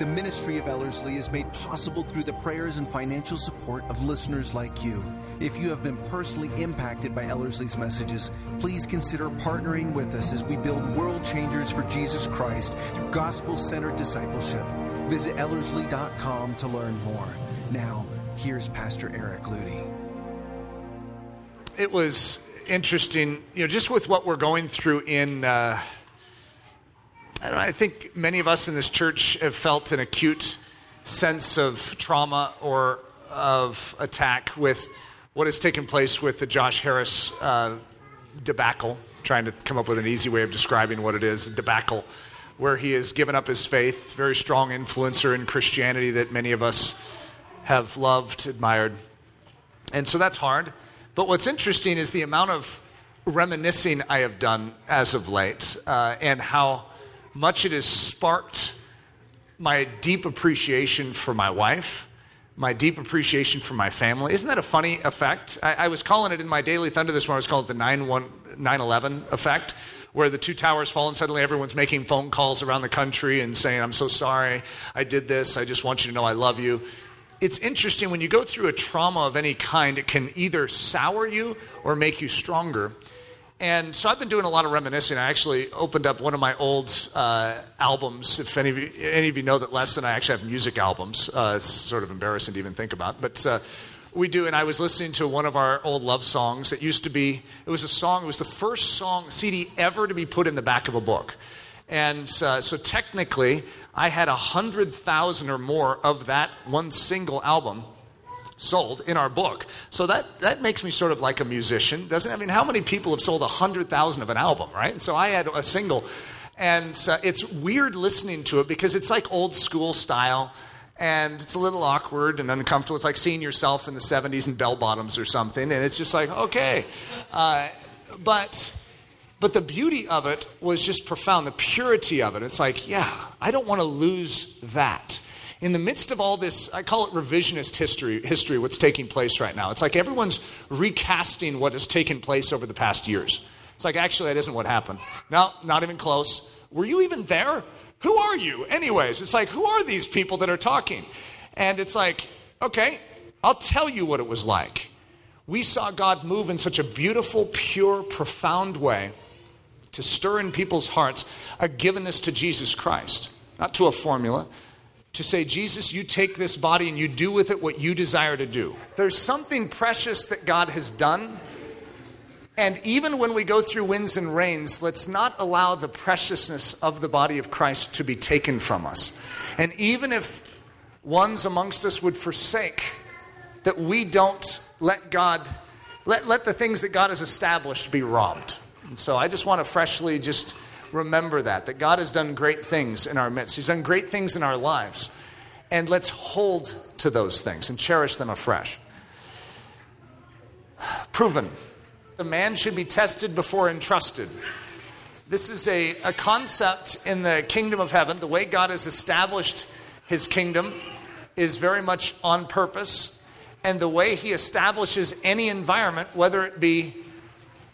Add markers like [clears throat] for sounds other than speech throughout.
The ministry of Ellerslie is made possible through the prayers and financial support of listeners like you. If you have been personally impacted by Ellerslie's messages, please consider partnering with us as we build world changers for Jesus Christ through gospel centered discipleship. Visit Ellerslie.com to learn more. Now, here's Pastor Eric Ludy. It was interesting, you know, just with what we're going through in. Uh, I, know, I think many of us in this church have felt an acute sense of trauma or of attack with what has taken place with the Josh Harris uh, debacle. Trying to come up with an easy way of describing what it is a debacle, where he has given up his faith, very strong influencer in Christianity that many of us have loved, admired. And so that's hard. But what's interesting is the amount of reminiscing I have done as of late uh, and how much it has sparked my deep appreciation for my wife, my deep appreciation for my family. Isn't that a funny effect? I, I was calling it in my Daily Thunder this morning, I was calling it the 9 11 effect, where the two towers fall and suddenly everyone's making phone calls around the country and saying, I'm so sorry, I did this, I just want you to know I love you. It's interesting when you go through a trauma of any kind, it can either sour you or make you stronger. And so I've been doing a lot of reminiscing. I actually opened up one of my old uh, albums. If any of, you, any of you know that less than I actually have music albums, uh, it's sort of embarrassing to even think about. But uh, we do, and I was listening to one of our old love songs. It used to be, it was a song, it was the first song, CD ever to be put in the back of a book. And uh, so technically, I had a 100,000 or more of that one single album sold in our book. So that, that makes me sort of like a musician, doesn't it? I mean, how many people have sold 100,000 of an album, right? And so I had a single. And uh, it's weird listening to it because it's like old school style and it's a little awkward and uncomfortable. It's like seeing yourself in the 70s in bell bottoms or something. And it's just like, okay. Uh, but. But the beauty of it was just profound, the purity of it. It's like, yeah, I don't want to lose that in the midst of all this, I call it revisionist history, history, what's taking place right now. It's like everyone's recasting what has taken place over the past years. It's like, actually, that isn't what happened. No, not even close. Were you even there? Who are you? Anyways, it's like, who are these people that are talking? And it's like, okay, I'll tell you what it was like. We saw God move in such a beautiful, pure, profound way to stir in people's hearts a givenness to Jesus Christ, not to a formula, to say, Jesus, you take this body and you do with it what you desire to do. There's something precious that God has done. And even when we go through winds and rains, let's not allow the preciousness of the body of Christ to be taken from us. And even if ones amongst us would forsake, that we don't let God, let, let the things that God has established be robbed. And so I just want to freshly just remember that, that God has done great things in our midst. He's done great things in our lives. And let's hold to those things and cherish them afresh. Proven. A man should be tested before entrusted. This is a, a concept in the kingdom of heaven. The way God has established his kingdom is very much on purpose. And the way he establishes any environment, whether it be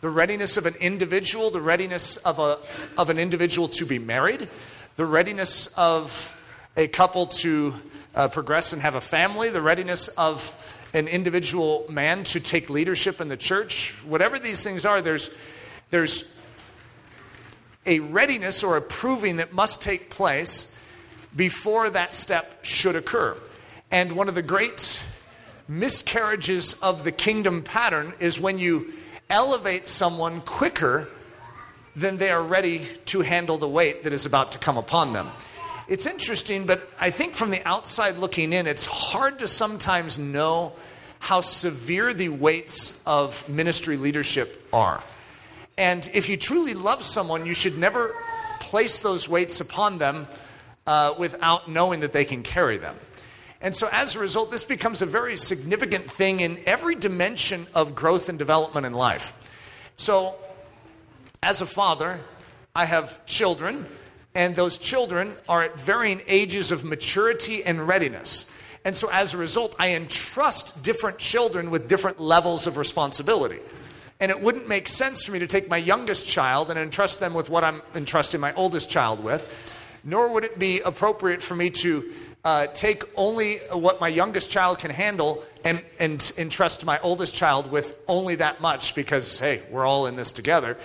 the readiness of an individual, the readiness of, a, of an individual to be married, the readiness of a couple to uh, progress and have a family, the readiness of an individual man to take leadership in the church, whatever these things are, there's, there's a readiness or a proving that must take place before that step should occur. And one of the great miscarriages of the kingdom pattern is when you elevate someone quicker than they are ready to handle the weight that is about to come upon them. It's interesting, but I think from the outside looking in, it's hard to sometimes know how severe the weights of ministry leadership are. And if you truly love someone, you should never place those weights upon them uh, without knowing that they can carry them. And so, as a result, this becomes a very significant thing in every dimension of growth and development in life. So, as a father, I have children, and those children are at varying ages of maturity and readiness. And so as a result, I entrust different children with different levels of responsibility. And it wouldn't make sense for me to take my youngest child and entrust them with what I'm entrusting my oldest child with, nor would it be appropriate for me to uh, take only what my youngest child can handle and, and entrust my oldest child with only that much because, hey, we're all in this together.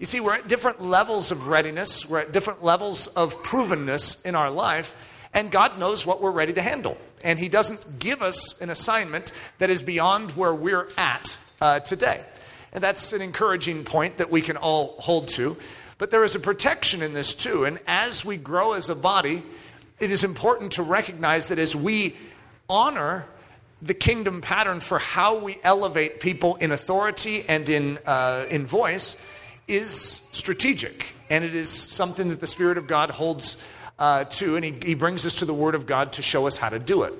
You see, we're at different levels of readiness, we're at different levels of provenness in our life, and God knows what we're ready to handle. And He doesn't give us an assignment that is beyond where we're at uh, today. And that's an encouraging point that we can all hold to. But there is a protection in this too. And as we grow as a body, it is important to recognize that as we honor the kingdom pattern for how we elevate people in authority and in, uh, in voice is strategic. And it is something that the Spirit of God holds uh, to, and he, he brings us to the Word of God to show us how to do it.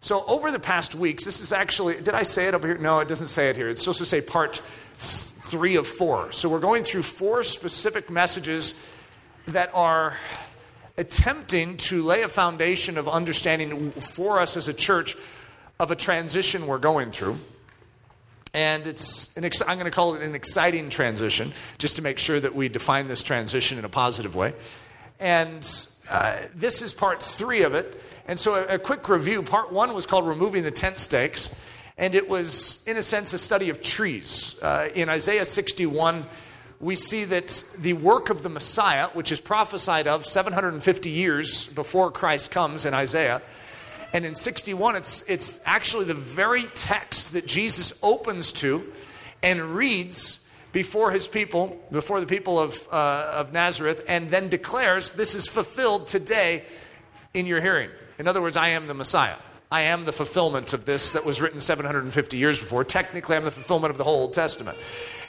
So, over the past weeks, this is actually, did I say it over here? No, it doesn't say it here. It's supposed to say part three of four. So, we're going through four specific messages that are attempting to lay a foundation of understanding for us as a church of a transition we're going through. And it's an ex- I'm going to call it an exciting transition, just to make sure that we define this transition in a positive way. And uh, this is part three of it. And so, a, a quick review part one was called Removing the Tent Stakes. And it was, in a sense, a study of trees. Uh, in Isaiah 61, we see that the work of the Messiah, which is prophesied of 750 years before Christ comes in Isaiah, and in 61, it's, it's actually the very text that Jesus opens to and reads before his people, before the people of, uh, of Nazareth, and then declares, This is fulfilled today in your hearing. In other words, I am the Messiah. I am the fulfillment of this that was written 750 years before. Technically, I'm the fulfillment of the whole Old Testament.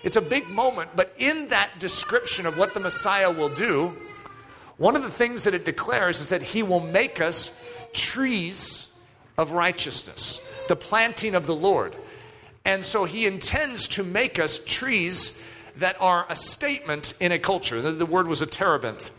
It's a big moment, but in that description of what the Messiah will do, one of the things that it declares is that he will make us trees of righteousness, the planting of the Lord. And so he intends to make us trees that are a statement in a culture. The, word was a terebinth.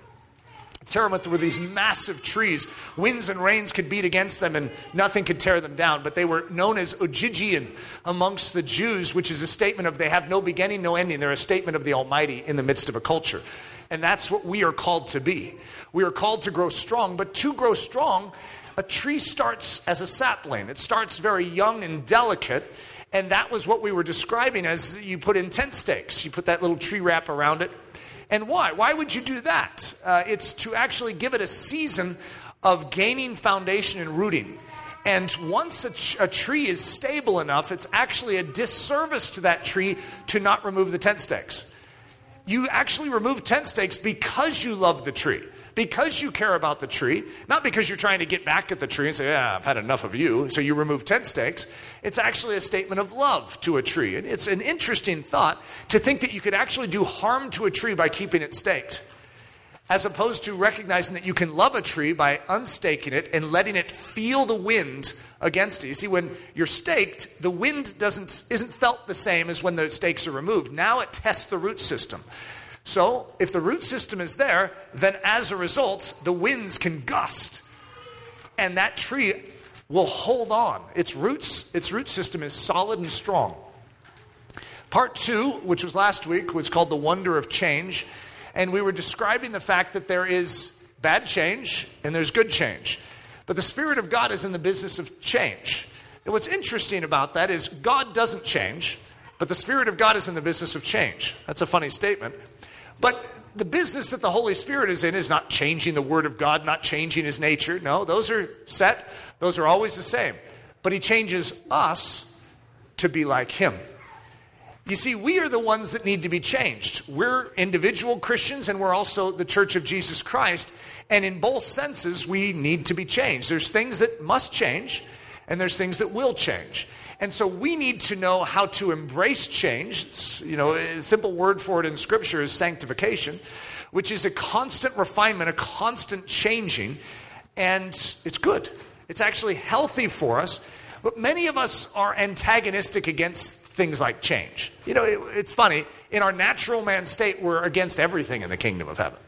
Terebinth were these massive trees. Winds and rains could beat against them and nothing could tear them down. But they were known as Ogygian amongst the Jews, which is a statement of they have no beginning, no ending. They're a statement of the Almighty in the midst of a culture. And that's what we are called to be. We are called to grow strong, but to grow strong, a tree starts as a sapling. It starts very young and delicate. And that was what we were describing as you put in tent stakes. You put that little tree wrap around it and why? Why would you do that? Uh, it's to actually give it a season of gaining foundation and rooting. And once a, ch- a, tree is stable enough, it's actually a disservice to that tree to not remove the tent stakes. You actually remove tent stakes because you love the tree because you care about the tree, not because you're trying to get back at the tree and say, Yeah, I've had enough of you, so you remove tent stakes. It's actually a statement of love to a tree. And it's an interesting thought to think that you could actually do harm to a tree by keeping it staked, as opposed to recognizing that you can love a tree by unstaking it and letting it feel the wind against it. You see, when you're staked, the wind doesn't, isn't felt the same as when the stakes are removed. Now it tests the root system. So, if the root system is there, then as a result, the winds can gust. And that tree will hold on. Its roots, its root system is solid and strong. Part two, which was last week, was called The Wonder of Change. And we were describing the fact that there is bad change and there's good change. But the Spirit of God is in the business of change. And what's interesting about that is God doesn't change, but the Spirit of God is in the business of change. That's a funny statement. But the business that the Holy Spirit is in is not changing the Word of God, not changing His nature. No, those are set, those are always the same. But He changes us to be like Him. You see, we are the ones that need to be changed. We're individual Christians and we're also the church of Jesus Christ. And in both senses, we need to be changed. There's things that must change and there's things that will change. And so we need to know how to embrace change. It's, you know, a simple word for it in Scripture is sanctification, which is a constant refinement, a constant changing, and it's good. It's actually healthy for us. But many of us are antagonistic against things like change. You know, it, it's funny. in our natural man state, we're against everything in the kingdom of heaven.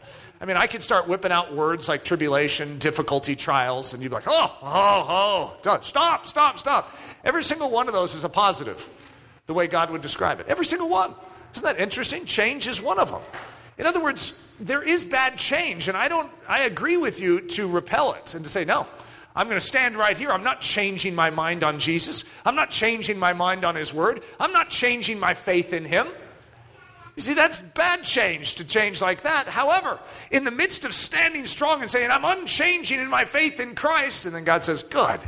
I mean, I could start whipping out words like tribulation, difficulty, trials, and you'd be like, oh, oh, oh, stop, stop, stop. Every single one of those is a positive, the way God would describe it. Every single one. Isn't that interesting? Change is one of them. In other words, there is bad change, and I don't I agree with you to repel it and to say, no, I'm going to stand right here. I'm not changing my mind on Jesus. I'm not changing my mind on his word. I'm not changing my faith in him. You see, that's bad change to change like that. However, in the midst of standing strong and saying, I'm unchanging in my faith in Christ, and then God says, Good,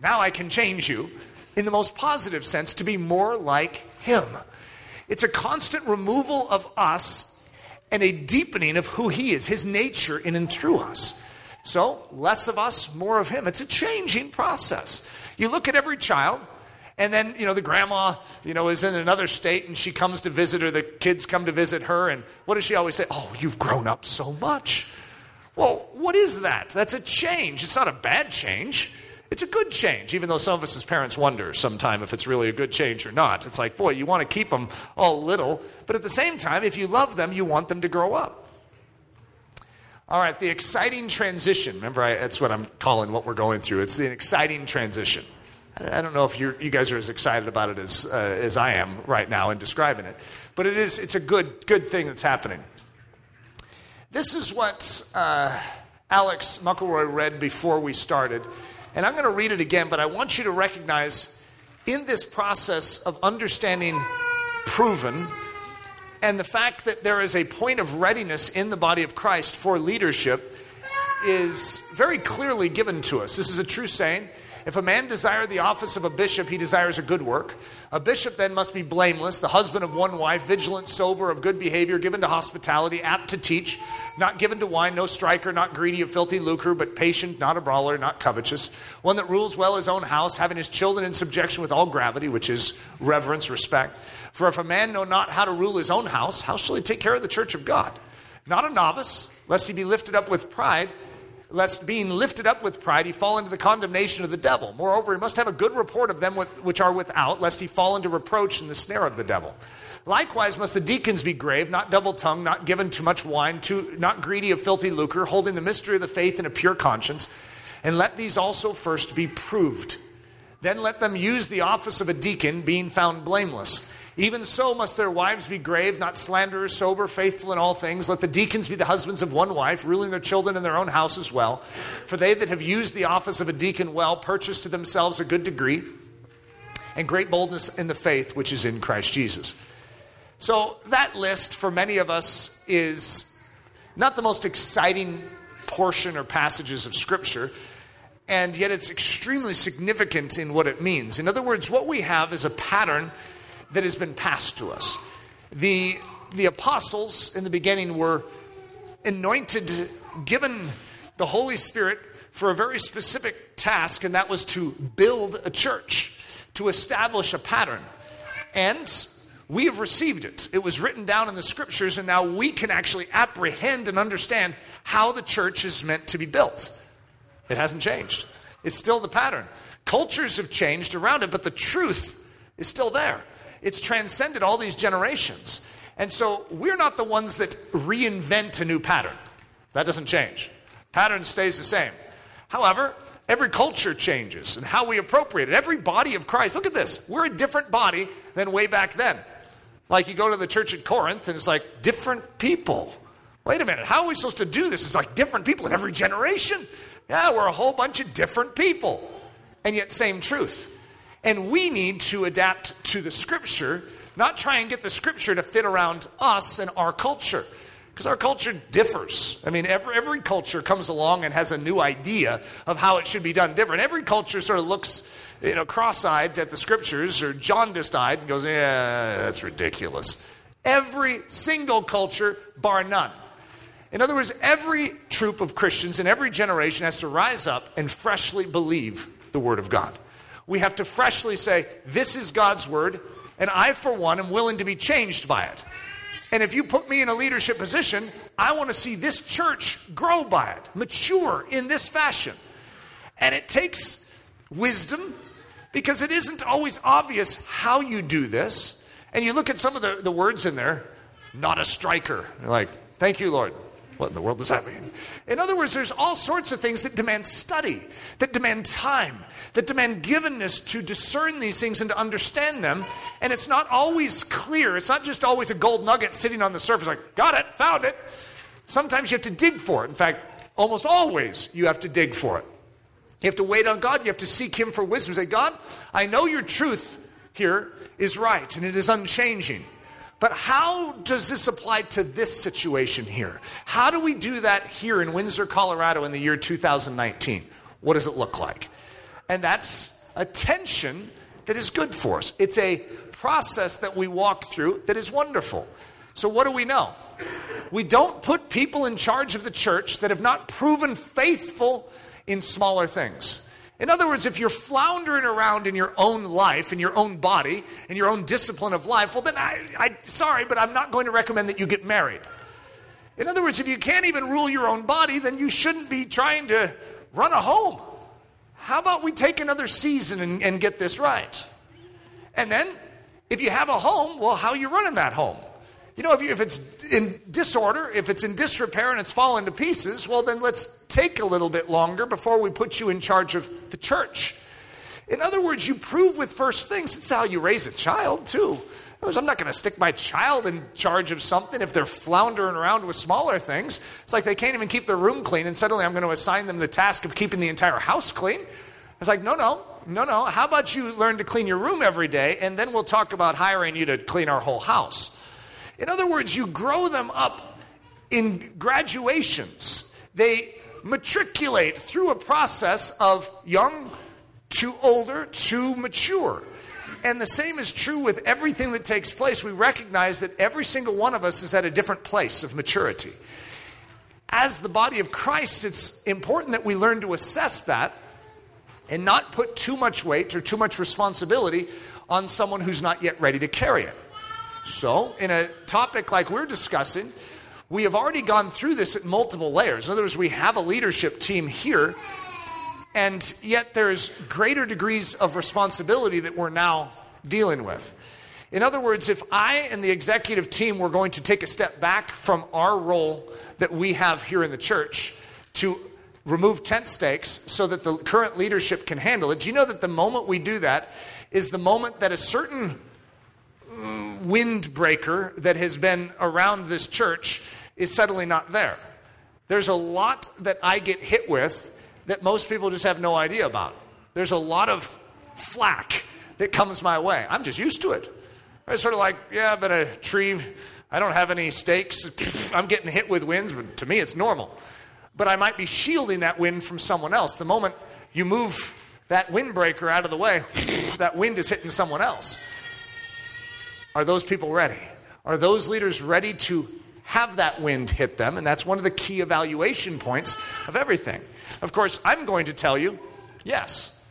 now I can change you in the most positive sense to be more like Him. It's a constant removal of us and a deepening of who He is, His nature in and through us. So, less of us, more of Him. It's a changing process. You look at every child, and then, you know, the grandma, you know, is in another state and she comes to visit her, the kids come to visit her, and what does she always say? Oh, you've grown up so much. Well, what is that? That's a change. It's not a bad change. It's a good change, even though some of us as parents wonder sometime if it's really a good change or not. It's like, boy, you want to keep them all little, but at the same time, if you love them, you want them to grow up. All right, the exciting transition. Remember, I, that's what I'm calling what we're going through. It's the exciting transition. I don't know if you guys are as excited about it as, uh, as I am right now in describing it, but it is, it's a good, good thing that's happening. This is what uh, Alex Muckleroy read before we started, and I'm going to read it again, but I want you to recognize in this process of understanding proven and the fact that there is a point of readiness in the body of Christ for leadership is very clearly given to us. This is a true saying. If a man desire the office of a bishop, he desires a good work. A bishop then must be blameless, the husband of one wife, vigilant, sober, of good behavior, given to hospitality, apt to teach, not given to wine, no striker, not greedy of filthy lucre, but patient, not a brawler, not covetous. One that rules well his own house, having his children in subjection with all gravity, which is reverence, respect. For if a man know not how to rule his own house, how shall he take care of the church of God? Not a novice, lest he be lifted up with pride lest being lifted up with pride he fall into the condemnation of the devil. Moreover, he must have a good report of them which are without, lest he fall into reproach and the snare of the devil. Likewise, must the deacons be grave, not double tongued, not given to much wine, too, not greedy of filthy lucre, holding the mystery of the faith in a pure conscience. And let these also first be proved. Then let them use the office of a deacon, being found blameless. Even so must their wives be grave, not slanderers, sober, faithful in all things. Let the deacons be the husbands of one wife, ruling their children in their own house as well. For they that have used the office of a deacon well purchase to themselves a good degree and great boldness in the faith which is in Christ Jesus. So, that list for many of us is not the most exciting portion or passages of Scripture, and yet it's extremely significant in what it means. In other words, what we have is a pattern that has been passed to us. The, the apostles in the beginning were anointed, given the Holy Spirit for a very specific task, and that was to build a church, to establish a pattern. And we have received it. It was written down in the scriptures, and now we can actually apprehend and understand how the church is meant to be built. It hasn't changed, it's still the pattern. Cultures have changed around it, but the truth is still there. It's transcended all these generations. And so we're not the ones that reinvent a new pattern. That doesn't change. Pattern stays the same. However, every culture changes and how we appropriate it. Every body of Christ, look at this. We're a different body than way back then. Like you go to the church at Corinth and it's like different people. Wait a minute, how are we supposed to do this? It's like different people in every generation. Yeah, we're a whole bunch of different people. And yet, same truth. And we need to adapt to the scripture, not try and get the scripture to fit around us and our culture. Because our culture differs. I mean, every, every culture comes along and has a new idea of how it should be done different. Every culture sort of looks, you know, cross eyed at the scriptures or jaundiced eyed and goes, yeah, that's ridiculous. Every single culture, bar none. In other words, every troop of Christians in every generation has to rise up and freshly believe the Word of God we have to freshly say, This is God's word, and I, for one, am willing to be changed by it. And if you put me in a leadership position, I want to see this church grow by it, mature in this fashion. And it takes wisdom because it isn't always obvious how you do this. And you look at some of the, the words in there not a striker. You're like, thank you, Lord. What in the world does that mean? In other words, there's all sorts of things that demand study, that demand time, that demand givenness to discern these things and to understand them. And it's not always clear. It's not just always a gold nugget sitting on the surface, like, got it, found it. Sometimes you have to dig for it. In fact, almost always you have to dig for it. You have to wait on God. You have to seek Him for wisdom. Say, God, I know your truth here is right and it is unchanging. But how does this apply to this situation here? How do we do that here in Windsor, Colorado in the year 2019? What does it look like? And that's a tension that is good for us. It's a process that we walk through that is wonderful. So, what do we know? We don't put people in charge of the church that have not proven faithful in smaller things. In other words, if you're floundering around in your own life, in your own body, in your own discipline of life, well, then I, I sorry, but I'm not going to recommend that you get married. In other words, if you can't even rule your own body, then you shouldn't be trying to run a home. How about we take another season and, and get this right? And then, if you have a home, well, how are you running that home? You know, if, you, if it's in disorder, if it's in disrepair and it's fallen to pieces, well, then let's take a little bit longer before we put you in charge of the church. In other words, you prove with first things. It's how you raise a child, too. Words, I'm not going to stick my child in charge of something if they're floundering around with smaller things. It's like they can't even keep their room clean, and suddenly I'm going to assign them the task of keeping the entire house clean. It's like, no, no, no, no. How about you learn to clean your room every day, and then we'll talk about hiring you to clean our whole house. In other words, you grow them up in graduations. They matriculate through a process of young to older to mature. And the same is true with everything that takes place. We recognize that every single one of us is at a different place of maturity. As the body of Christ, it's important that we learn to assess that and not put too much weight or too much responsibility on someone who's not yet ready to carry it. So, in a topic like we're discussing, we have already gone through this at multiple layers. In other words, we have a leadership team here, and yet there's greater degrees of responsibility that we're now dealing with. In other words, if I and the executive team were going to take a step back from our role that we have here in the church to remove tent stakes so that the current leadership can handle it, do you know that the moment we do that is the moment that a certain windbreaker that has been around this church is suddenly not there. There's a lot that I get hit with that most people just have no idea about. There's a lot of flack that comes my way. I'm just used to it. It's sort of like, yeah, been a tree. I don't have any stakes. [laughs] I'm getting hit with winds, but to me it's normal. But I might be shielding that wind from someone else. The moment you move that windbreaker out of the way, [laughs] that wind is hitting someone else. Are those people ready? Are those leaders ready to have that wind hit them? And that's one of the key evaluation points of everything. Of course, I'm going to tell you yes.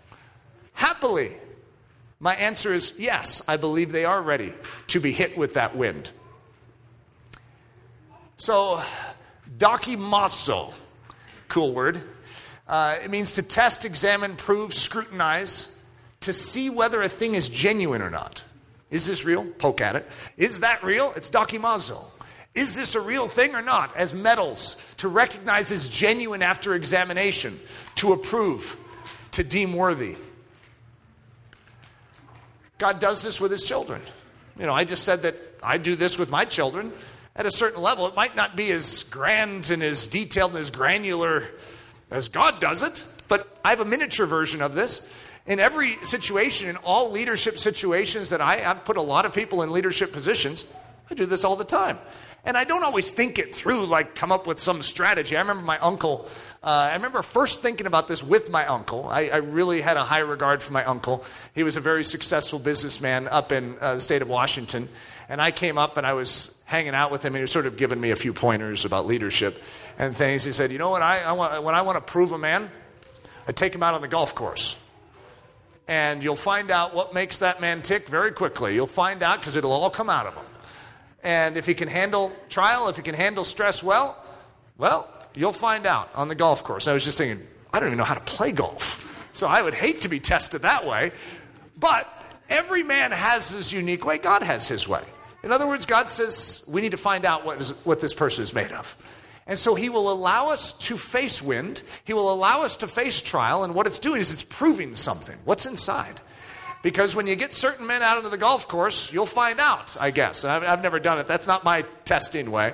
Happily, my answer is yes, I believe they are ready to be hit with that wind. So, dokimazo, cool word. Uh, it means to test, examine, prove, scrutinize, to see whether a thing is genuine or not. Is this real? Poke at it. Is that real? It's dokimazo. Is this a real thing or not? As metals, to recognize as genuine after examination, to approve, to deem worthy. God does this with his children. You know, I just said that I do this with my children. At a certain level, it might not be as grand and as detailed and as granular as God does it, but I have a miniature version of this in every situation, in all leadership situations that I, I've put a lot of people in leadership positions, I do this all the time. And I don't always think it through, like come up with some strategy. I remember my uncle, uh, I remember first thinking about this with my uncle. I, I, really had a high regard for my uncle. He was a very successful businessman up in uh, the state of Washington. And I came up and I was hanging out with him, and he was sort of giving me a few pointers about leadership and things. He said, You know what? I, I want, when I want to prove a man, I take him out on the golf course and you'll find out what makes that man tick very quickly. You'll find out because it'll all come out of him. And if he can handle trial, if he can handle stress well, well, you'll find out on the golf course. I was just thinking, I don't even know how to play golf. So I would hate to be tested that way. But every man has his unique way, God has his way. In other words, God says we need to find out what, is, what this person is made of. And so he will allow us to face wind. He will allow us to face trial. And what it's doing is it's proving something. What's inside? Because when you get certain men out into the golf course, you'll find out, I guess. I've, I've never done it. That's not my testing way.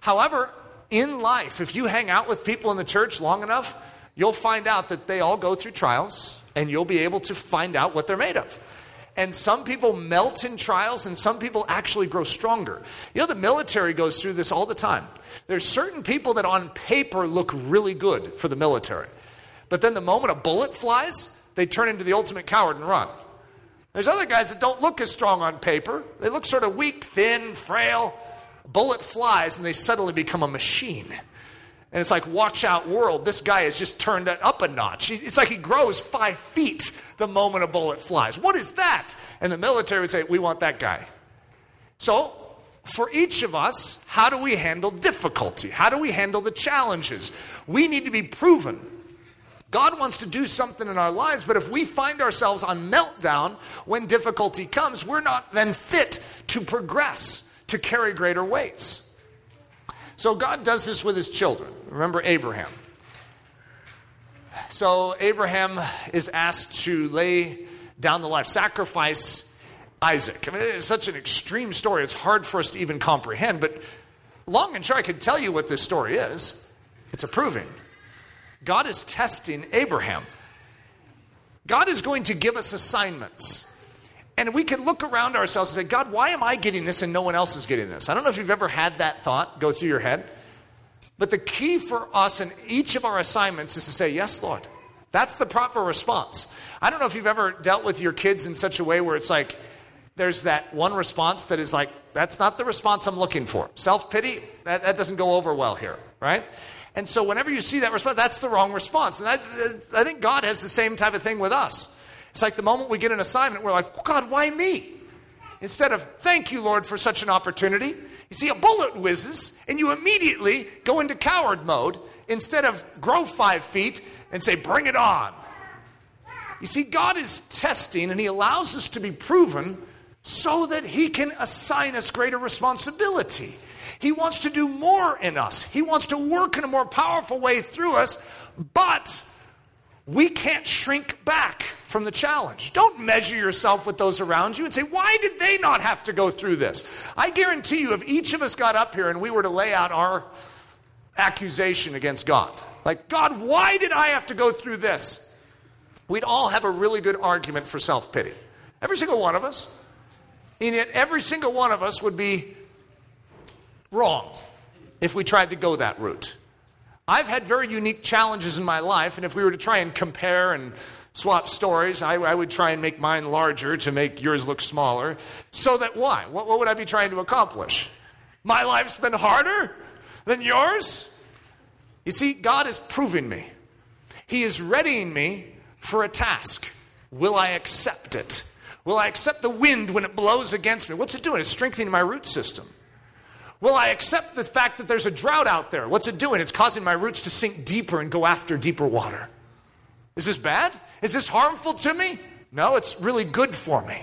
However, in life, if you hang out with people in the church long enough, you'll find out that they all go through trials and you'll be able to find out what they're made of. And some people melt in trials and some people actually grow stronger. You know, the military goes through this all the time. There's certain people that on paper look really good for the military. But then the moment a bullet flies, they turn into the ultimate coward and run. There's other guys that don't look as strong on paper. They look sort of weak, thin, frail. Bullet flies and they suddenly become a machine. And it's like, watch out, world. This guy has just turned it up a notch. It's like he grows five feet the moment a bullet flies. What is that? And the military would say, we want that guy. So, for each of us, how do we handle difficulty? How do we handle the challenges? We need to be proven. God wants to do something in our lives, but if we find ourselves on meltdown when difficulty comes, we're not then fit to progress, to carry greater weights. So God does this with his children. Remember Abraham. So Abraham is asked to lay down the life, sacrifice Isaac. I mean, it's such an extreme story, it's hard for us to even comprehend, but long and short, I could tell you what this story is. It's a proving. God is testing Abraham. God is going to give us assignments. And we can look around ourselves and say, God, why am I getting this and no one else is getting this? I don't know if you've ever had that thought go through your head. But the key for us in each of our assignments is to say, Yes, Lord. That's the proper response. I don't know if you've ever dealt with your kids in such a way where it's like, there's that one response that is like, that's not the response I'm looking for. Self pity, that, that doesn't go over well here, right? And so whenever you see that response, that's the wrong response. And I think God has the same type of thing with us. It's like the moment we get an assignment, we're like, God, why me? Instead of, thank you, Lord, for such an opportunity. You see, a bullet whizzes, and you immediately go into coward mode instead of grow five feet and say, bring it on. You see, God is testing, and He allows us to be proven so that He can assign us greater responsibility. He wants to do more in us, He wants to work in a more powerful way through us, but we can't shrink back from the challenge. Don't measure yourself with those around you and say, why did they not have to go through this? I guarantee you, if each of us got up here and we were to lay out our accusation against God, like, God, why did I have to go through this? We'd all have a really good argument for self pity. Every single one of us. And yet, every single one of us would be wrong if we tried to go that route. I've had very unique challenges in my life, and if we were to try and compare and swap stories, I, I would try and make mine larger to make yours look smaller. So that why? What, what would I be trying to accomplish? My life's been harder than yours? You see, God is proving me. He is readying me for a task. Will I accept it? Will I accept the wind when it blows against me? What's it doing? It's strengthening my root system. Will I accept the fact that there's a drought out there? What's it doing? It's causing my roots to sink deeper and go after deeper water. Is this bad? Is this harmful to me? No, it's really good for me.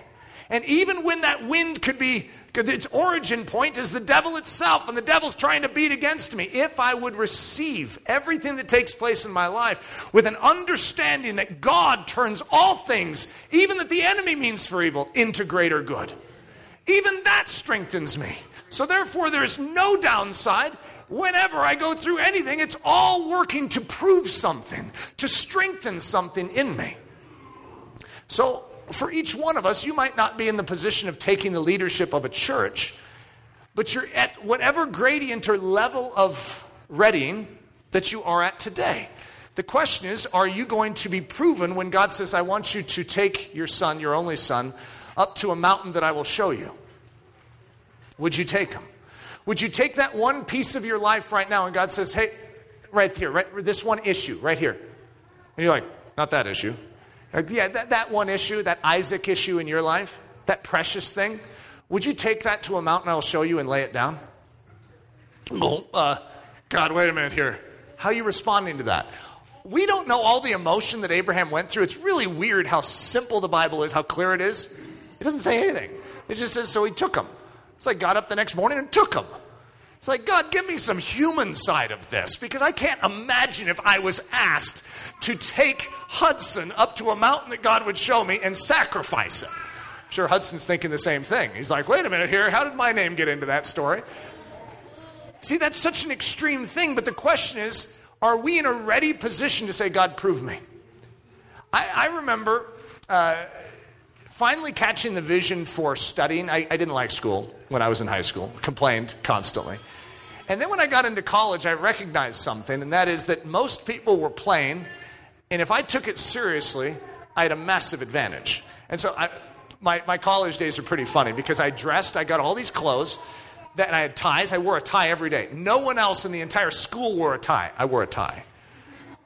And even when that wind could be, its origin point is the devil itself, and the devil's trying to beat against me. If I would receive everything that takes place in my life with an understanding that God turns all things, even that the enemy means for evil, into greater good, even that strengthens me. So, therefore, there's no downside. Whenever I go through anything, it's all working to prove something, to strengthen something in me. So, for each one of us, you might not be in the position of taking the leadership of a church, but you're at whatever gradient or level of readying that you are at today. The question is, are you going to be proven when God says, I want you to take your son, your only son, up to a mountain that I will show you? Would you take them? Would you take that one piece of your life right now and God says, hey, right here, right, this one issue, right here. And you're like, not that issue. Like, yeah, that, that one issue, that Isaac issue in your life, that precious thing. Would you take that to a mountain I'll show you and lay it down? Oh, uh, God, wait a minute here. How are you responding to that? We don't know all the emotion that Abraham went through. It's really weird how simple the Bible is, how clear it is. It doesn't say anything. It just says, so he took them. So I got up the next morning and took them. It's like, God, give me some human side of this because I can't imagine if I was asked to take Hudson up to a mountain that God would show me and sacrifice him. I'm sure Hudson's thinking the same thing. He's like, wait a minute here, how did my name get into that story? See, that's such an extreme thing, but the question is are we in a ready position to say, God, prove me? I, I remember uh, finally catching the vision for studying. I, I didn't like school when I was in high school, complained constantly. And then when I got into college, I recognized something, and that is that most people were playing, and if I took it seriously, I had a massive advantage. And so I, my, my college days are pretty funny because I dressed, I got all these clothes, that I had ties. I wore a tie every day. No one else in the entire school wore a tie. I wore a tie.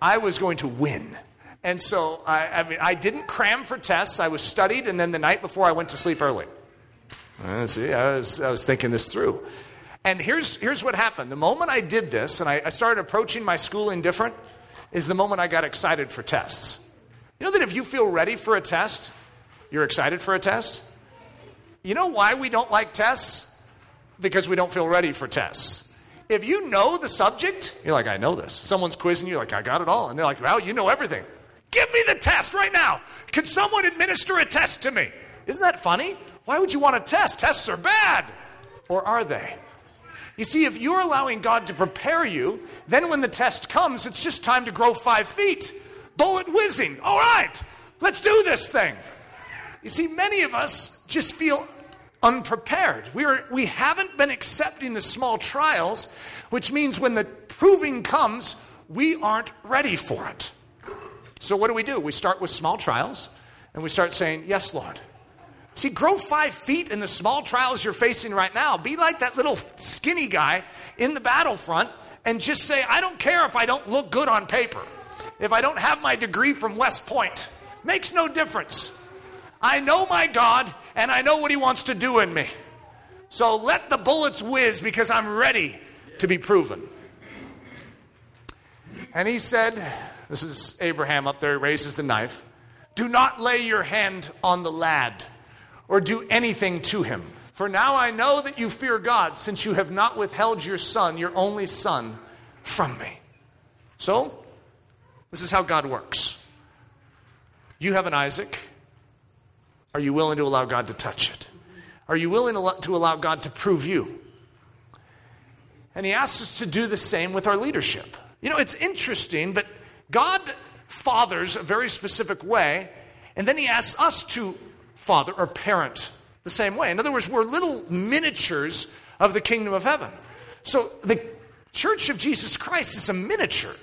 I was going to win. And so I, I mean, I didn't cram for tests. I was studied, and then the night before, I went to sleep early. Uh, see, I was, I was thinking this through. And here's, here's what happened. The moment I did this and I, I started approaching my schooling different is the moment I got excited for tests. You know that if you feel ready for a test, you're excited for a test? You know why we don't like tests? Because we don't feel ready for tests. If you know the subject, you're like, I know this. Someone's quizzing you, like, I got it all. And they're like, well, you know everything. Give me the test right now. Can someone administer a test to me? Isn't that funny? Why would you want a test? Tests are bad. Or are they? You see, if you're allowing God to prepare you, then when the test comes, it's just time to grow five feet. Bullet whizzing. All right, let's do this thing. You see, many of us just feel unprepared. We, are, we haven't been accepting the small trials, which means when the proving comes, we aren't ready for it. So, what do we do? We start with small trials and we start saying, Yes, Lord. See, grow five feet in the small trials you're facing right now. Be like that little skinny guy in the battlefront and just say, I don't care if I don't look good on paper, if I don't have my degree from West Point. Makes no difference. I know my God and I know what He wants to do in me. So let the bullets whiz because I'm ready to be proven. And he said, this is Abraham up there, he raises the knife. Do not lay your hand on the lad or do anything to him. For now I know that you fear God, since you have not withheld your son, your only son, from me. So, this is how God works. You have an Isaac. Are you willing to allow God to touch it? Are you willing to allow God to prove you? And he asks us to do the same with our leadership. You know, it's interesting, but God fathers a very specific way, and then He asks us to father or parent the same way. In other words, we're little miniatures of the kingdom of heaven. So the church of Jesus Christ is a miniature.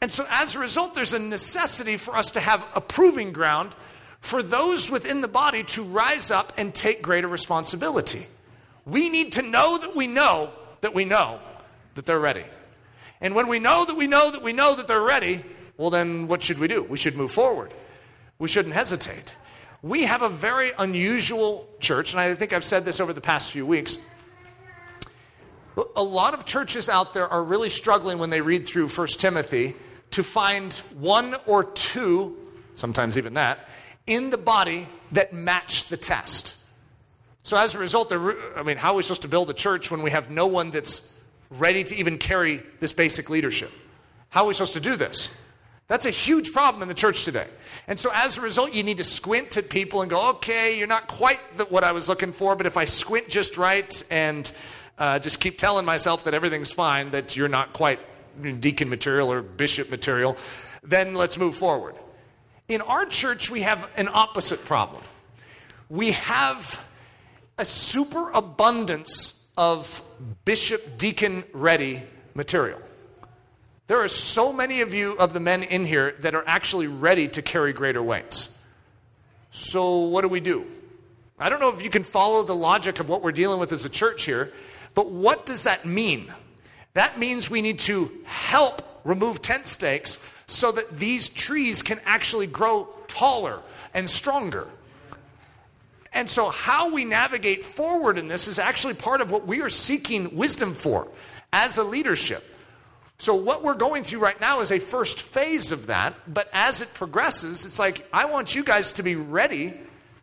And so as a result, there's a necessity for us to have a proving ground for those within the body to rise up and take greater responsibility. We need to know that we know that we know that they're ready. And when we know that we know that we know that they're ready, well, then what should we do? We should move forward. We shouldn't hesitate. We have a very unusual church, and I think I've said this over the past few weeks. A lot of churches out there are really struggling when they read through 1 Timothy to find one or two, sometimes even that, in the body that match the test. So as a result, I mean, how are we supposed to build a church when we have no one that's ready to even carry this basic leadership. How are we supposed to do this? That's a huge problem in the church today. And so, as a result, you need to squint at people and go, okay, you're not quite the, what I was looking for, but if I squint just right and uh, just keep telling myself that everything's fine, that you're not quite deacon material or bishop material, then let's move forward. In our church, we have an opposite problem. We have a superabundance of bishop deacon ready material. There are so many of you, of the men in here, that are actually ready to carry greater weights. So, what do we do? I don't know if you can follow the logic of what we're dealing with as a church here, but what does that mean? That means we need to help remove tent stakes so that these trees can actually grow taller and stronger. And so, how we navigate forward in this is actually part of what we are seeking wisdom for as a leadership. So, what we're going through right now is a first phase of that, but as it progresses, it's like, I want you guys to be ready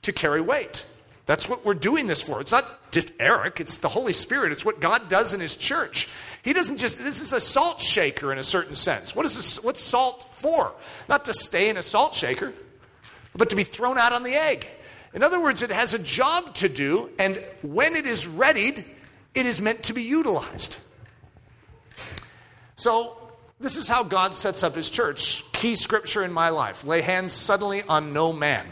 to carry weight. That's what we're doing this for. It's not just Eric, it's the Holy Spirit. It's what God does in His church. He doesn't just, this is a salt shaker in a certain sense. What is this, what's salt for? Not to stay in a salt shaker, but to be thrown out on the egg. In other words, it has a job to do, and when it is readied, it is meant to be utilized. So, this is how God sets up His church. Key scripture in my life lay hands suddenly on no man.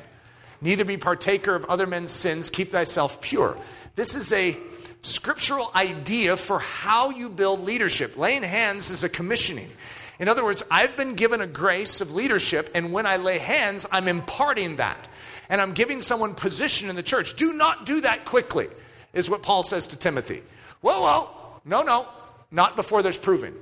Neither be partaker of other men's sins, keep thyself pure. This is a scriptural idea for how you build leadership. Laying hands is a commissioning. In other words, I've been given a grace of leadership, and when I lay hands, I'm imparting that. And I'm giving someone position in the church. Do not do that quickly, is what Paul says to Timothy. Whoa, whoa, no, no, not before there's proving.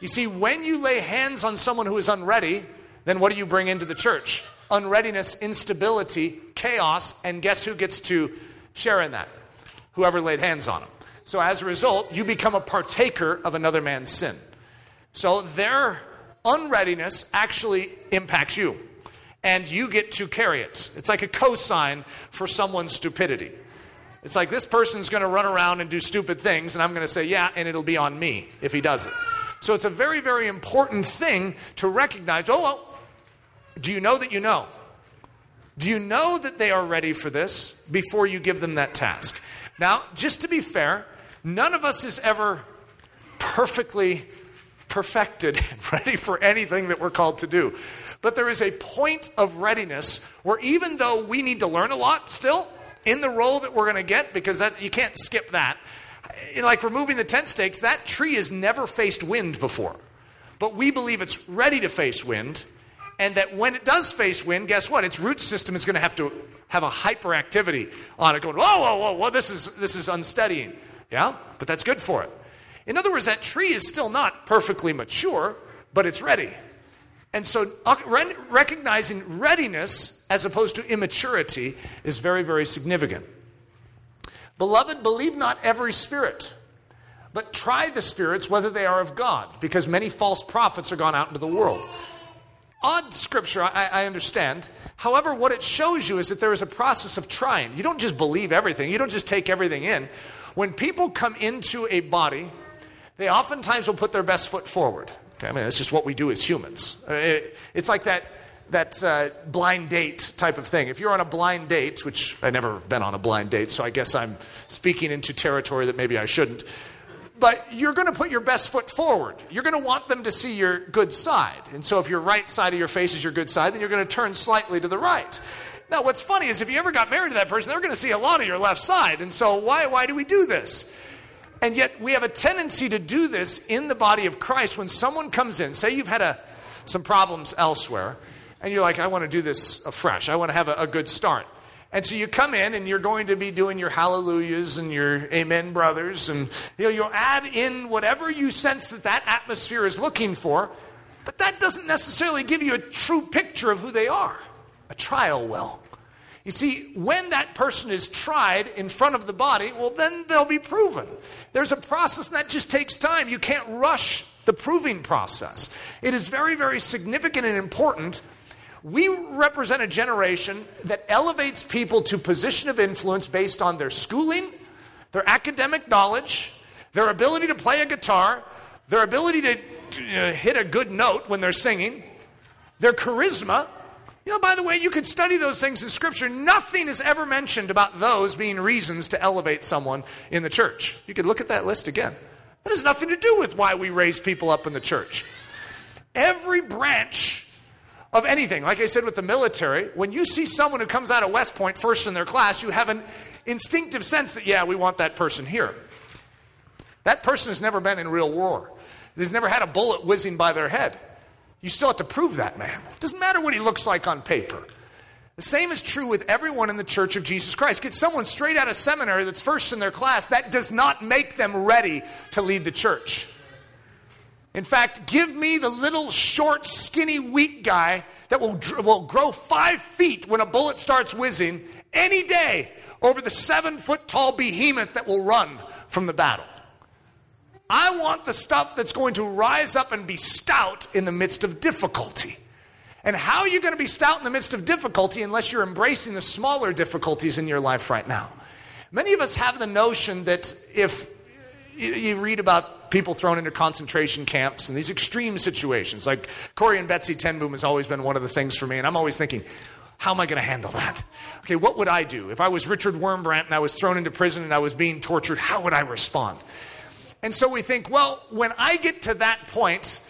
You see, when you lay hands on someone who is unready, then what do you bring into the church? unreadiness, instability, chaos, and guess who gets to share in that? Whoever laid hands on them. So as a result, you become a partaker of another man's sin. So their unreadiness actually impacts you, and you get to carry it. It's like a cosign for someone's stupidity. It's like this person's going to run around and do stupid things, and I'm going to say, yeah, and it'll be on me if he does it. So it's a very, very important thing to recognize oh, well, do you know that you know? Do you know that they are ready for this before you give them that task? Now, just to be fair, none of us is ever perfectly perfected [laughs] and ready for anything that we're called to do. But there is a point of readiness where even though we need to learn a lot still in the role that we're going to get, because that, you can't skip that, eh, like removing the tent stakes, that tree has never faced wind before. But we believe it's ready to face wind and that when it does face wind, guess what? Its root system is going to have to have a hyperactivity on it, going, whoa, whoa, whoa, whoa, this is, this is unsteadying. Yeah? But that's good for it. In other words, that tree is still not perfectly mature, but it's ready. And so uh, recognizing readiness as opposed to immaturity is very, very significant. Beloved, believe not every spirit, but try the spirits whether they are of God, because many false prophets are gone out into the world odd scripture, I, I, understand. However, what it shows you is that there is a process of trying. You don't just believe everything, you don't just take everything in. When people come into a body, they oftentimes will put their best foot forward. Okay? I mean, that's just what we do as humans. It, it's like that, that uh, blind date type of thing. If you're on a blind date, which I've never been on a blind date, so I guess I'm speaking into territory that maybe I shouldn't but you're going to put your best foot forward. You're going to want them to see your good side. And so if your right side of your face is your good side, then you're going to turn slightly to the right. Now, what's funny is if you ever got married to that person, they're going to see a lot of your left side. And so why, why do we do this? And yet we have a tendency to do this in the body of Christ when someone comes in, say you've had a, some problems elsewhere, and you're like, I want to do this afresh. I want to have a, a good start. And so you come in and you're going to be doing your hallelujahs and your amen brothers, and you know, you'll add in whatever you sense that that atmosphere is looking for, but that doesn't necessarily give you a true picture of who they are. A trial will. You see, when that person is tried in front of the body, well, then they'll be proven. There's a process that just takes time. You can't rush the proving process. It is very, very significant and important we represent a generation that elevates people to position of influence based on their schooling, their academic knowledge, their ability to play a guitar, their ability to hit a good note when they're singing, their charisma. You know, by the way, you could study those things in Scripture. Nothing is ever mentioned about those being reasons to elevate someone in the church. You could look at that list again. That has nothing to do with why we raise people up in the church. Every branch of anything. Like I said with the military, when you see someone who comes out of West Point first in their class, you have an instinctive sense that, yeah, we want that person here. That person has never been in real war, He's never had a bullet whizzing by their head. You still have to prove that man. Doesn't matter what he looks like on paper. The same is true with everyone in the Church of Jesus Christ. Get someone straight out of seminary that's first in their class, that does not make them ready to lead the church. In fact, give me the little short, skinny, weak guy that will, will grow five feet when a bullet starts whizzing any day over the seven foot tall behemoth that will run from the battle. I want the stuff that's going to rise up and be stout in the midst of difficulty. And how are you going to be stout in the midst of difficulty unless you're embracing the smaller difficulties in your life right now? Many of us have the notion that if you read about people thrown into concentration camps and these extreme situations, like Corrie and Betsy ten Boom has always been one of the things for me, and I'm always thinking, how am I going to handle that? Okay, what would I do? If I was Richard Wurmbrand and I was thrown into prison and I was being tortured, how would I respond? And so we think, well, when I get to that point,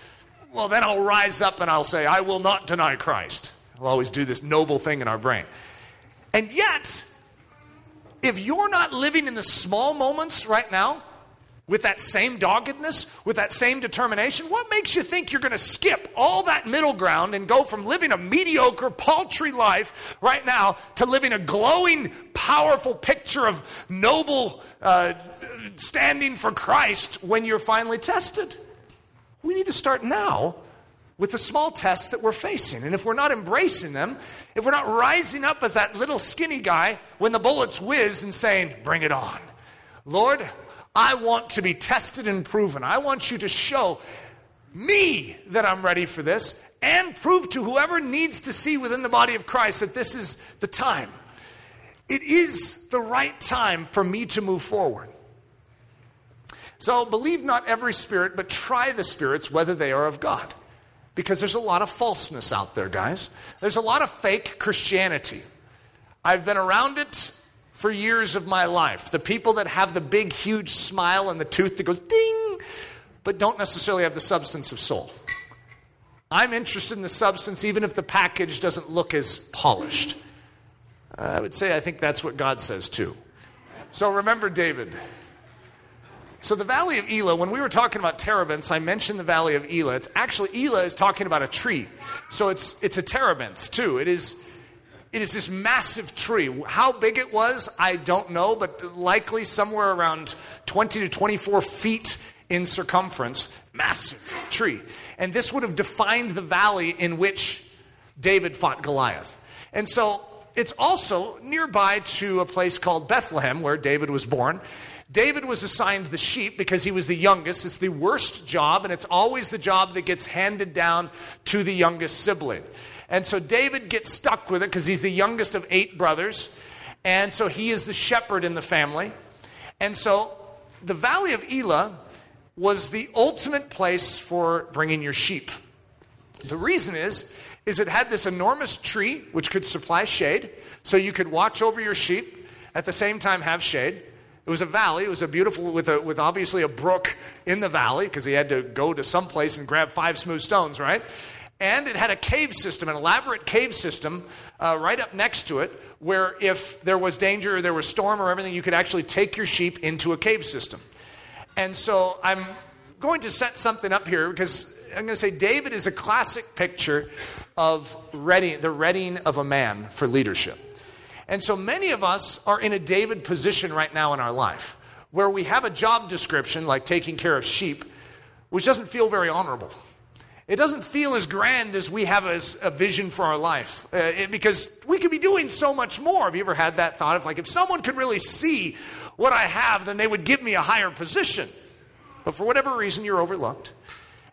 well, then I'll rise up and I'll say, I will not deny Christ. We'll always do this noble thing in our brain. And yet, if you're not living in the small moments right now, with that same doggedness, with that same determination? What makes you think you're going to skip all that middle ground and go from living a mediocre, paltry life right now to living a glowing, powerful picture of noble uh, standing for Christ when you're finally tested? We need to start now with the small tests that we're facing. And if we're not embracing them, if we're not rising up as that little skinny guy when the bullets whiz and saying, Bring it on. Lord, I want to be tested and proven. I want you to show me that I'm ready for this and prove to whoever needs to see within the body of Christ that this is the time. It is the right time for me to move forward. So believe not every spirit, but try the spirits whether they are of God. Because there's a lot of falseness out there, guys. There's a lot of fake Christianity. I've been around it for years of my life. The people that have the big, huge smile and the tooth that goes ding, but don't necessarily have the substance of soul. I'm interested in the substance even if the package doesn't look as polished. I would say I think that's what God says too. So remember David. So the Valley of Elah, when we were talking about terebinths, I mentioned the Valley of Elah. It's actually Elah is talking about a tree. So it's it's a terebinth too. It is it is this massive tree. How big it was, I don't know, but likely somewhere around 20 to 24 feet in circumference. Massive tree. And this would have defined the valley in which David fought Goliath. And so it's also nearby to a place called Bethlehem where David was born. David was assigned the sheep because he was the youngest. It's the worst job, and it's always the job that gets handed down to the youngest sibling. And so David gets stuck with it because he's the youngest of eight brothers. And so he is the shepherd in the family. And so the Valley of Elah was the ultimate place for bringing your sheep. The reason is is it had this enormous tree which could supply shade so you could watch over your sheep at the same time have shade. It was a valley. It was a beautiful, with, a, with obviously a brook in the valley because he had to go to some place and grab five smooth stones, right? And it had a cave system, an elaborate cave system uh, right up next to it, where if there was danger or there was storm or everything, you could actually take your sheep into a cave system. And so I'm going to set something up here because I'm going to say David is a classic picture of ready, the readying of a man for leadership. And so many of us are in a David position right now in our life where we have a job description like taking care of sheep, which doesn't feel very honorable. It doesn't feel as grand as we have as a vision for our life uh, it, because we could be doing so much more. Have you ever had that thought of like, if someone could really see what I have, then they would give me a higher position? But for whatever reason, you're overlooked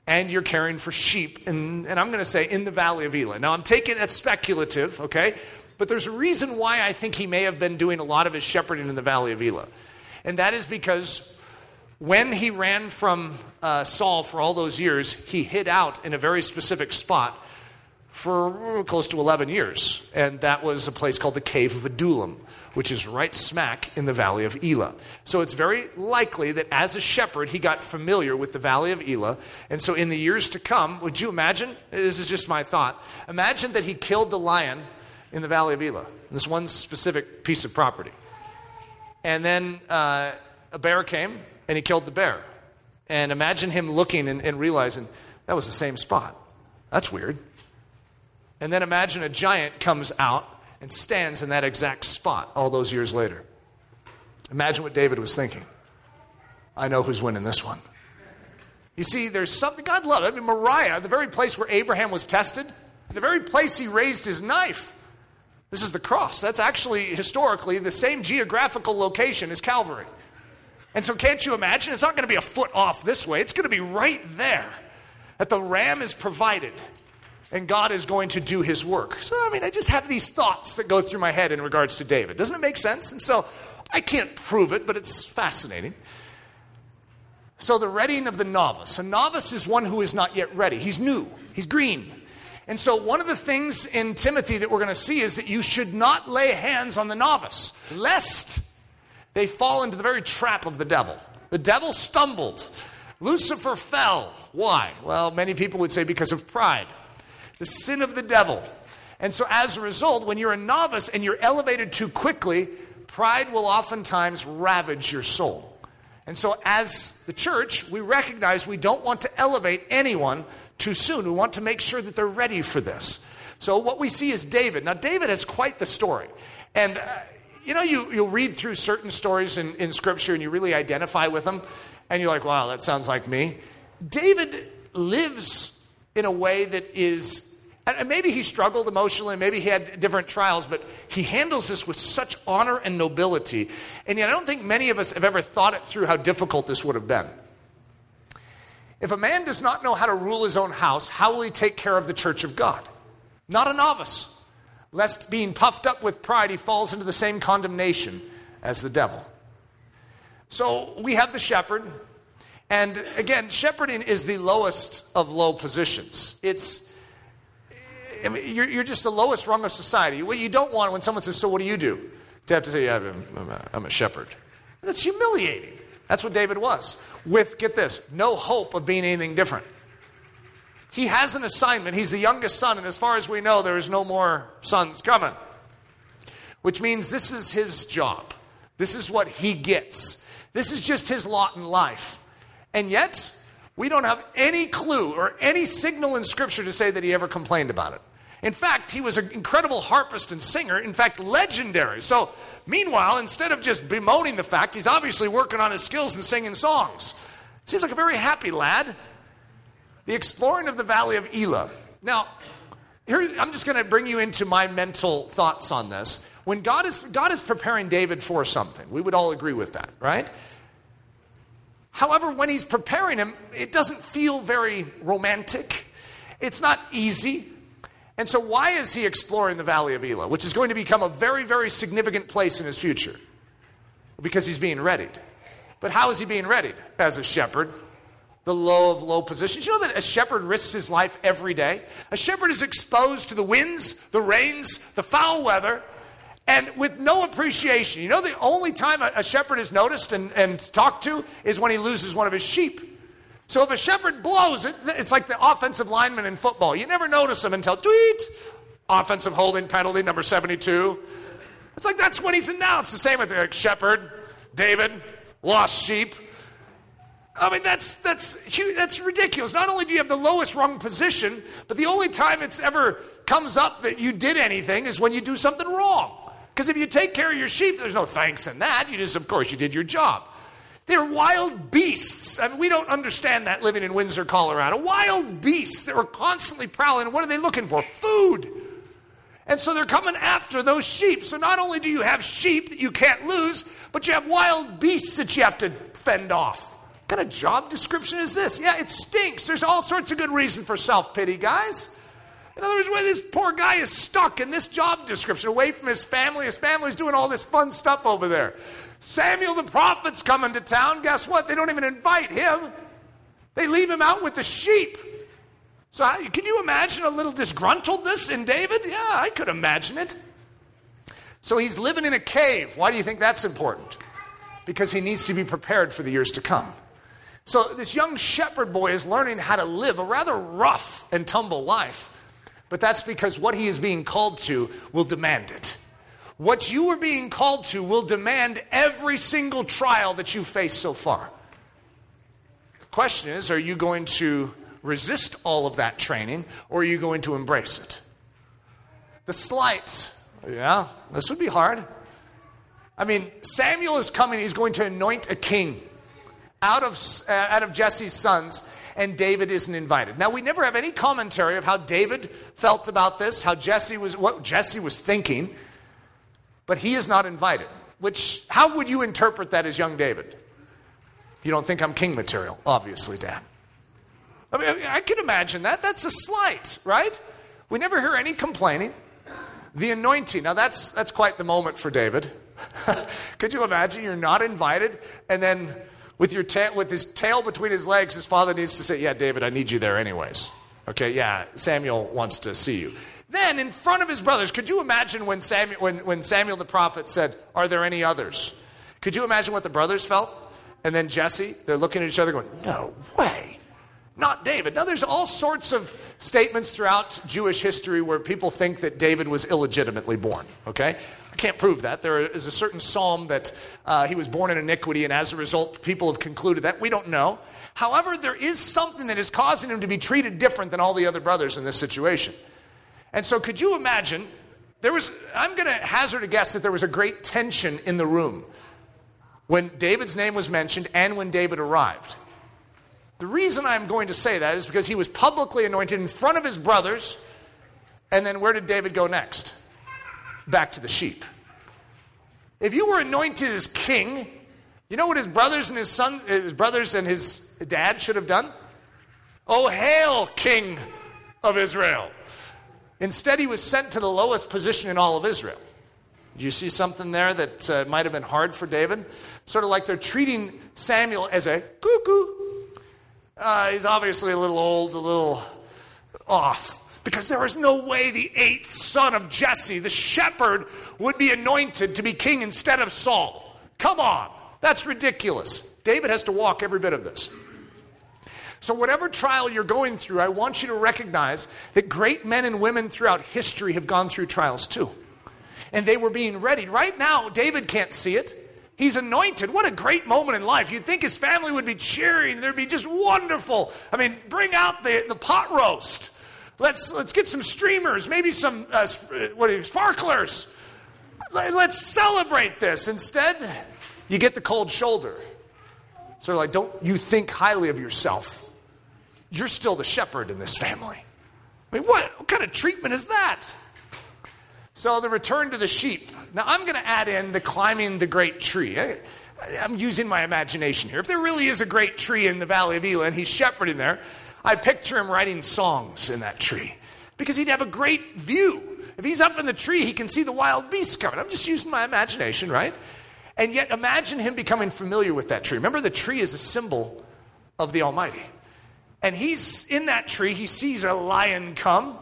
and you're caring for sheep, and, and I'm going to say in the valley of Elah. Now, I'm taking it speculative, okay? But there's a reason why I think he may have been doing a lot of his shepherding in the valley of Elah. And that is because when he ran from uh, Saul for all those years, he hid out in a very specific spot for close to 11 years. And that was a place called the Cave of Adullam, which is right smack in the valley of Elah. So it's very likely that as a shepherd, he got familiar with the valley of Elah. And so in the years to come, would you imagine? This is just my thought. Imagine that he killed the lion in the valley of Elah, this one specific piece of property. And then uh, a bear came and he killed the bear. And imagine him looking and, and realizing that was the same spot. That's weird. And then imagine a giant comes out and stands in that exact spot all those years later. Imagine what David was thinking. I know who's winning this one. You see, there's something God loved. I mean, Moriah, the very place where Abraham was tested, the very place he raised his knife. This is the cross. That's actually historically the same geographical location as Calvary. And so, can't you imagine? It's not going to be a foot off this way, it's going to be right there that the ram is provided. and God is going to do his work. So, I mean, I just have these thoughts that go through my head in regards to David. Doesn't it make sense? And so I can't prove it, but it's fascinating. So, the readying of the novice. A novice is one who is not yet ready. He's new, he's green. And so, one of the things in Timothy that we're going to see is that you should not lay hands on the novice, lest they fall into the very trap of the devil. The devil stumbled. Lucifer fell. Why? Well, many people would say because of pride, the sin of the devil. And so, as a result, when you're a novice and you're elevated too quickly, pride will oftentimes ravage your soul. And so, as the church, we recognize we don't want to elevate anyone too soon. We want to make sure that they're ready for this. So, what we see is David. Now, David has quite the story. And, uh, you know, you, you'll read through certain stories in, in Scripture and you really identify with them. And you're like, wow, that sounds like me. David lives in a way that is and maybe he struggled emotionally, maybe he had different trials, but he handles this with such honor and nobility. And yet, I don't think many of us have ever thought it through how difficult this would have been. If a man does not know how to rule his own house, how will he take care of the church of God? Not a novice, lest being puffed up with pride, he falls into the same condemnation as the devil. So we have the shepherd. And again, shepherding is the lowest of low positions. It's I mean, you're, you're, just the lowest rung of society. What you don't want when someone says, So what do you do? To have to say, yeah, I'm, a, I'm a shepherd. That's humiliating. That's what David was. With, get this, no hope of being anything different. He has an assignment. He's the youngest son, and as far as we know, there is no more sons coming. Which means this is his job. This is what he gets. This is just his lot in life. And yet, we don't have any clue or any signal in Scripture to say that he ever complained about it. In fact, he was an incredible harpist and singer, in fact, legendary. So, meanwhile, instead of just bemoaning the fact, he's obviously working on his skills and singing songs. Seems like a very happy lad. The exploring of the Valley of Elah. Now, here, I'm just going to bring you into my mental thoughts on this. When God is, God is preparing David for something, we would all agree with that, right? However, when he's preparing him, it doesn't feel very romantic. It's not easy. And so, why is he exploring the Valley of Elah, which is going to become a very, very significant place in his future? Because he's being readied. But how is he being readied? As a shepherd, the low of low positions. You know that a shepherd risks his life every day? A shepherd is exposed to the winds, the rains, the foul weather, and with no appreciation. You know, the only time a, shepherd is noticed and, and talked to is when he loses one of his sheep. So if a shepherd blows it, it's like the offensive lineman in football. You never notice him until tweet, offensive holding penalty number 72. It's like that's when he's announced. The same with the shepherd, David, lost sheep. I mean, that's, that's, that's ridiculous. Not only do you have the lowest rung position, but the only time it's ever comes up that you did anything is when you do something wrong. Because if you take care of your sheep, there's no thanks in that. You just, of course, you did your job. They're wild beasts. I mean, we don't understand that living in Windsor, Colorado. Wild beasts that are constantly prowling. What are they looking for? Food. And so they're coming after those sheep. So not only do you have sheep that you can't lose, but you have wild beasts that you have to fend off. What kind of job description is this? Yeah, it stinks. There's all sorts of good reason for self pity, guys. In other words, where this poor guy is stuck in this job description, away from his family. His family's doing all this fun stuff over there. Samuel the prophet's coming to town. Guess what? They don't even invite him, they leave him out with the sheep. So, how, can you imagine a little disgruntledness in David? Yeah, I could imagine it. So, he's living in a cave. Why do you think that's important? Because he needs to be prepared for the years to come. So, this young shepherd boy is learning how to live a rather rough and tumble life. But that's because what he is being called to will demand it. What you are being called to will demand every single trial that you face so far. The question is are you going to resist all of that training or are you going to embrace it? The slight, yeah, this would be hard. I mean, Samuel is coming, he's going to anoint a king out of, uh, out of Jesse's sons and David isn't invited. Now we never have any commentary of how David felt about this, how Jesse was what Jesse was thinking but he is not invited. Which, how would you interpret that as young David? You don't think I'm king material, obviously, Dad. I mean, I can imagine that. That's a slight, right? We never hear any complaining. The anointing. Now that's that's quite the moment for David. [laughs] Could you imagine you're not invited and then with your ta- with his tail between his legs his father needs to say, "Yeah, David, I need you there anyways." Okay, yeah, Samuel wants to see you. Then in front of his brothers, could you imagine when Samuel when, when Samuel the prophet said, "Are there any others?" Could you imagine what the brothers felt? And then Jesse, they're looking at each other going, "No way." not David. Now, there's all sorts of statements throughout Jewish history where people think that David was illegitimately born, okay? I can't prove that. There is a certain psalm that uh, he was born in iniquity, and as a result, people have concluded that. We don't know. However, there is something that is causing him to be treated different than all the other brothers in this situation. And so, could you imagine? There was, I'm going to hazard a guess that there was a great tension in the room when David's name was mentioned and when David arrived. The reason I'm going to say that is because he was publicly anointed in front of his brothers. And then where did David go next? Back to the sheep. If you were anointed as king, you know what his brothers and his son, his brothers and his dad should have done? Oh, hail, King of Israel. Instead, he was sent to the lowest position in all of Israel. Do you see something there that uh, might have been hard for David? Sort of like they're treating Samuel as a cuckoo uh, he's obviously a little old, a little off. Because there is no way the eighth son of Jesse, the shepherd, would be anointed to be king instead of Saul. Come on, that's ridiculous. David has to walk every bit of this. So, whatever trial you're going through, I want you to recognize that great men and women throughout history have gone through trials too. And they were being ready. Right now, David can't see it. He's anointed. What a great moment in life. You'd think his family would be cheering. There'd be just wonderful. I mean, bring out the, the pot roast. Let's, let's get some streamers, maybe some uh, what are you, sparklers. Let's celebrate this. Instead, you get the cold shoulder. Sort of like, don't you think highly of yourself. You're still the shepherd in this family. I mean, what, what kind of treatment is that? So the return to the sheep. Now I'm going to add in the climbing the great tree. I, am using my imagination here. If there really is a great tree in the Valley of Elah and he's shepherding there, I picture him writing songs in that tree because he'd have a great view. If he's up in the tree, he can see the wild beasts coming. I'm just using my imagination, right? And yet imagine him becoming familiar with that tree. Remember, the tree is a symbol of the Almighty. And he's in that tree, he sees a lion come.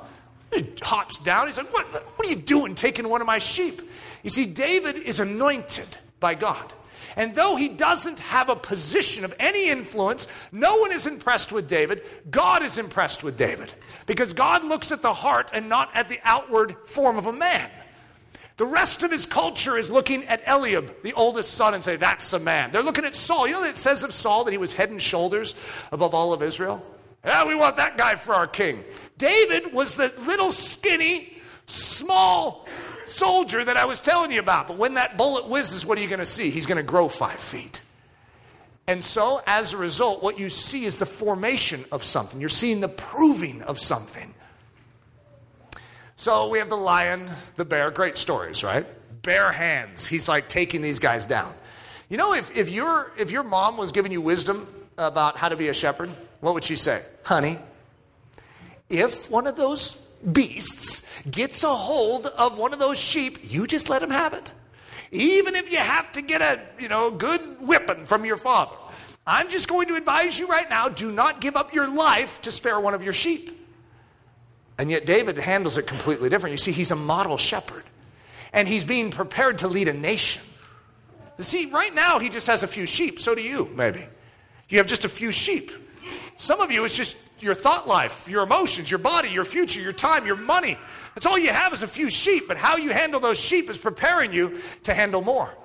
He hops down. He's like, what, what are you doing taking one of my sheep? You see, David is anointed by God. And though he doesn't have a position of any influence, no one is impressed with David. God is impressed with David. Because God looks at the heart and not at the outward form of a man. The rest of his culture is looking at Eliab, the oldest son, and say, That's a man. They're looking at Saul. You know that it says of Saul that he was head and shoulders above all of Israel? Yeah, we want that guy for our king. David was the little skinny, small soldier that I was telling you about. But when that bullet whizzes, what are you going to see? He's going to grow five feet. And so, as a result, what you see is the formation of something. You're seeing the proving of something. So, we have the lion, the bear, great stories, right? Bare hands. He's like taking these guys down. You know, if, if, your, if your mom was giving you wisdom about how to be a shepherd, what would she say? Honey, if one of those beasts gets a hold of one of those sheep, you just let him have it. Even if you have to get a, you know, good whipping from your father. I'm just going to advise you right now, do not give up your life to spare one of your sheep. And yet David handles it completely different. You see, he's a model shepherd. And he's being prepared to lead a nation. See, right now he just has a few sheep. So do you, maybe. You have just a few sheep. Some of you, it's just your thought life, your emotions, your body, your future, your time, your money. That's all you have is a few sheep, but how you handle those sheep is preparing you to handle more.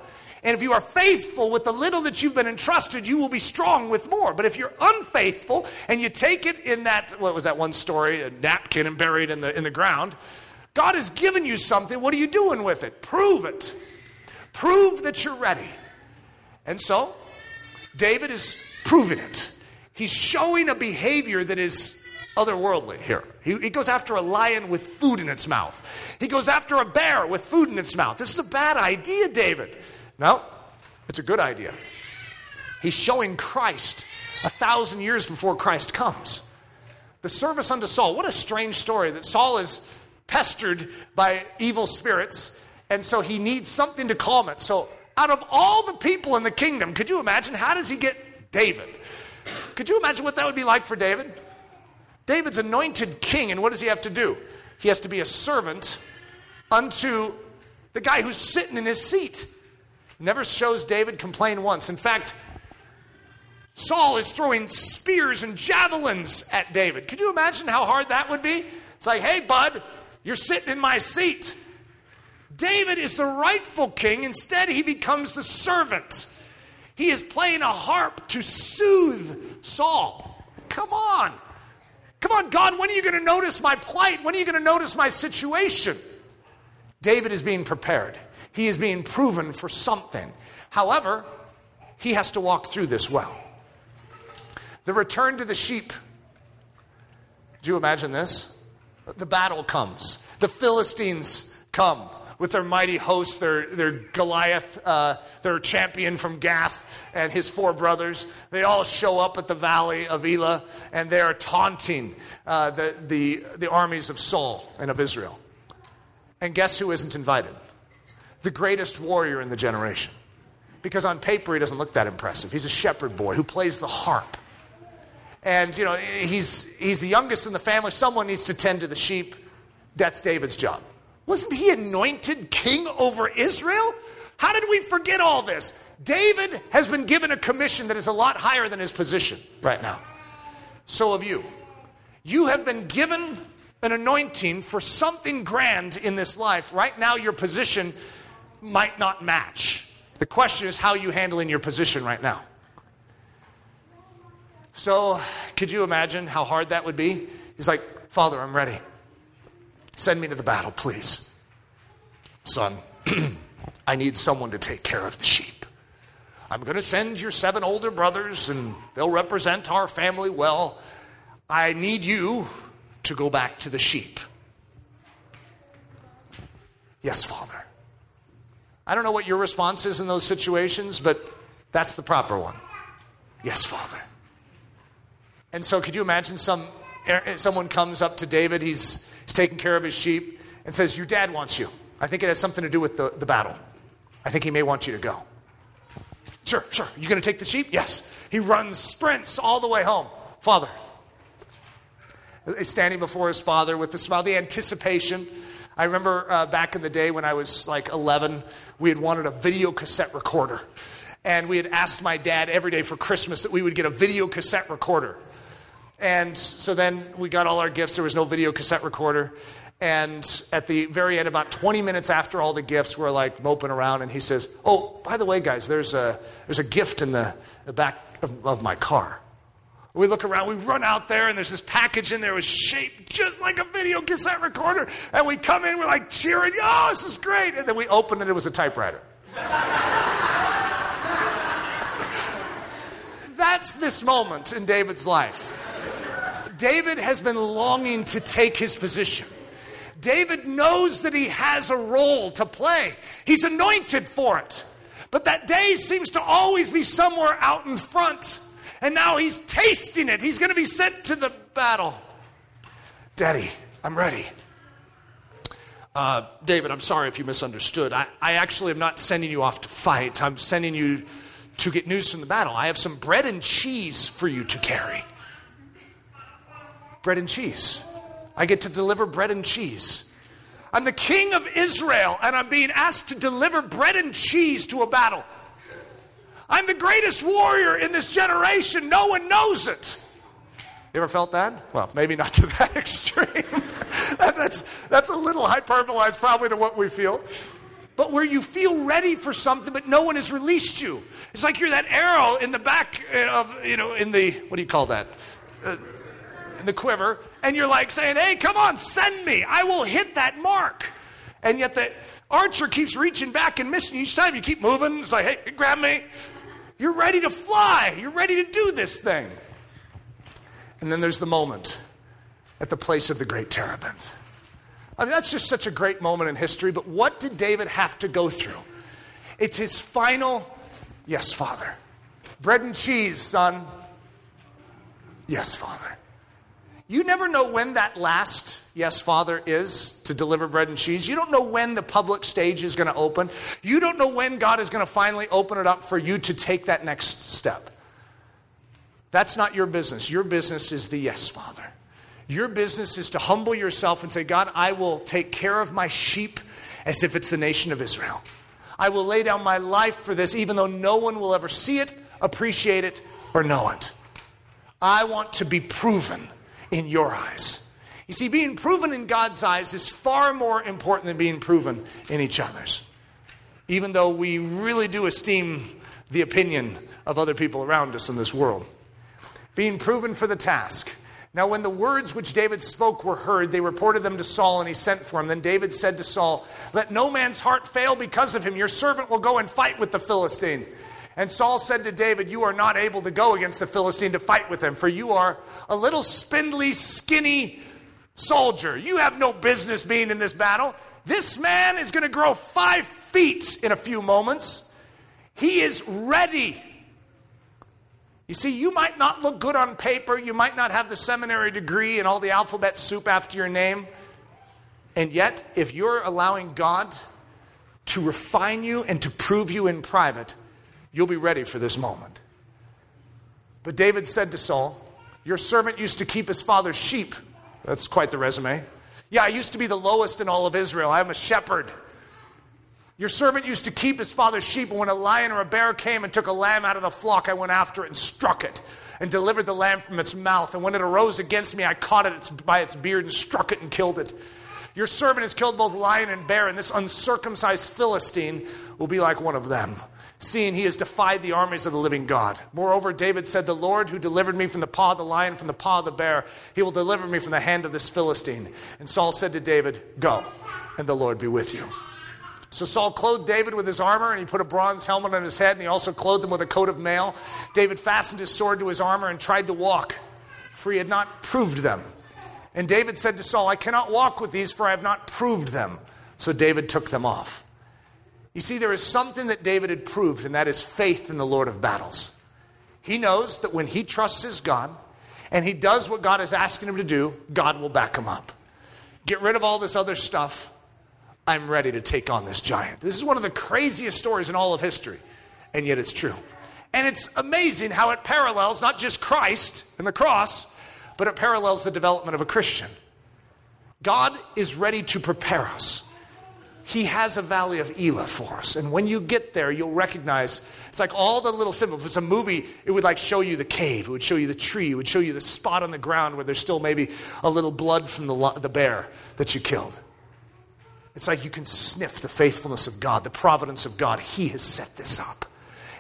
And if you are faithful with the little that you've been entrusted, you will be strong with more. But if you're unfaithful and you take it in that, what was that one story, a napkin and buried in the, in the ground, God has given you something. What are you doing with it? Prove it. Prove that you're ready. And so, David is proving it. He's showing a behavior that is otherworldly here. He, he, goes after a lion with food in its mouth. He goes after a bear with food in its mouth. This is a bad idea, David. No, it's a good idea. He's showing Christ a thousand years before Christ comes. the service unto Saul. What a strange story that Saul is pestered by evil spirits, and so he needs something to calm it. So, out of all the people in the kingdom, could you imagine how does he get David? Could you imagine what that would be like for David? David's anointed king, and what does he have to do? He has to be a servant unto the guy who's sitting in his seat. Never shows David complain once. In fact, Saul is throwing spears and javelins at David. Could you imagine how hard that would be? It's like, hey, bud, you're sitting in my seat. David is the rightful king. Instead, he becomes the servant. He is playing a harp to soothe Saul. Come on. Come on, God, when are you going to notice my plight? When are you going to notice my situation? David is being prepared. He is being proven for something. However, he has to walk through this well. The return to the sheep. Do you imagine this? The battle comes. The Philistines come with their mighty host, their, their Goliath, uh, their champion from Gath, and his four brothers. They all show up at the valley of Elah, and they are taunting uh, the, the, the armies of Saul and of Israel. And guess who isn't invited? The greatest warrior in the generation. Because on paper, he doesn't look that impressive. He's a shepherd boy who plays the harp. And, you know, he's, he's the youngest in the family. Someone needs to tend to the sheep. That's David's job. Wasn't he anointed king over Israel? How did we forget all this? David has been given a commission that is a lot higher than his position right now. So have you. You have been given an anointing for something grand in this life. Right now, your position might not match. The question is how you handling your position right now. So, could you imagine how hard that would be? He's like, Father, I'm ready. Send me to the battle, please. Son, [clears throat] I need someone to take care of the sheep. I'm going to send your seven older brothers, and they'll represent our family well. I need you to go back to the sheep. Yes, Father. I don't know what your response is in those situations, but that's the proper one. Yes, Father. And so, could you imagine some, er, someone comes up to David, he's, he's taking care of his sheep, and says, Your dad wants you. I think it has something to do with the, the battle. I think he may want you to go. Sure, sure. You going to take the sheep? Yes. He runs, sprints all the way home. Father. Standing before his father with the smile, the anticipation. I remember uh, back in the day when I was like 11, we had wanted a video cassette recorder. And we had asked my dad every day for Christmas that we would get a video cassette recorder. And so then we got all our gifts. There was no video cassette recorder. And at the very end, about 20 minutes after all the gifts, we're like moping around, and he says, Oh, by the way, guys, there's a, there's a gift in the, the back of, of my car. We look around, we run out there, and there's this package in there was shaped just like a video cassette recorder. And we come in, we're like cheering, oh, this is great. And then we open it, and it was a typewriter. [laughs] That's this moment in David's life. David has been longing to take his position. David knows that he has a role to play, he's anointed for it. But that day seems to always be somewhere out in front. And now he's tasting it. He's going to be sent to the battle. Daddy, I'm ready. Uh, David, I'm sorry if you misunderstood. I, I actually am not sending you off to fight. I'm sending you to get news from the battle. I have some bread and cheese for you to carry. Bread and cheese. I get to deliver bread and cheese. I'm the king of Israel, and I'm being asked to deliver bread and cheese to a battle. I'm the greatest warrior in this generation. No one knows it. You ever felt that? Well, maybe not to [laughs] that extreme. [laughs] that's, that's a little hyperbolized, probably, to what we feel. But where you feel ready for something, but no one has released you. It's like you're that arrow in the back of, you know, in the, what do you call that? Uh, in the quiver, and you're like saying, hey, come on, send me. I will hit that mark. And yet the archer keeps reaching back and missing each time. You keep moving. It's like, hey, grab me. You're ready to fly. You're ready to do this thing. And then there's the moment at the place of the great terebinth. I mean, that's just such a great moment in history, but what did David have to go through? It's his final, yes, Father. Bread and cheese, son. Yes, Father. You never know when that last yes, Father is to deliver bread and cheese. You don't know when the public stage is going to open. You don't know when God is going to finally open it up for you to take that next step. That's not your business. Your business is the yes, Father. Your business is to humble yourself and say, God, I will take care of my sheep as if it's the nation of Israel. I will lay down my life for this, even though no one will ever see it, appreciate it, or know it. I want to be proven in your eyes. You see, being proven in God's eyes is far more important than being proven in each other's. Even though we really do esteem the opinion of other people around us in this world. Being proven for the task. Now, when the words which David spoke were heard, they reported them to Saul, and he sent for him. Then David said to Saul, Let no man's heart fail because of him. Your servant will go and fight with the Philistine. And Saul said to David, You are not able to go against the Philistine to fight with him, for you are a little spindly, skinny soldier. You have no business being in this battle. This man is going to grow five feet in a few moments. He is ready. You see, you might not look good on paper, you might not have the seminary degree and all the alphabet soup after your name. And yet, if you're allowing God to refine you and to prove you in private, You'll be ready for this moment. But David said to Saul, Your servant used to keep his father's sheep. That's quite the resume. Yeah, I used to be the lowest in all of Israel. I'm a shepherd. Your servant used to keep his father's sheep, and when a lion or a bear came and took a lamb out of the flock, I went after it and struck it and delivered the lamb from its mouth. And when it arose against me, I caught it by its beard and struck it and killed it. Your servant has killed both lion and bear, and this uncircumcised Philistine will be like one of them seeing he has defied the armies of the living God. Moreover, David said, The Lord who delivered me from the paw of the lion, from the paw of the bear, he will deliver me from the hand of this Philistine. And Saul said to David, Go, and the Lord be with you. So Saul clothed David with his armor, and he put a bronze helmet on his head, and he also clothed him with a coat of mail. David fastened his sword to his armor and tried to walk, for he had not proved them. And David said to Saul, I cannot walk with these, for I have not proved them. So David took them off. You see, there is something that David had proved, and that is faith in the Lord of battles. He knows that when he trusts his God and he does what God is asking him to do, God will back him up. Get rid of all this other stuff. I'm ready to take on this giant. This is one of the craziest stories in all of history, and yet it's true. And it's amazing how it parallels not just Christ and the cross, but it parallels the development of a Christian. God is ready to prepare us he has a valley of Elah for us. And when you get there, you'll recognize it's like all the little symbols. If it's a movie, it would like show you the cave, it would show you the tree, it would show you the spot on the ground where there's still maybe a little blood from the, the bear that you killed. It's like you can sniff the faithfulness of God, the providence of God. He has set this up.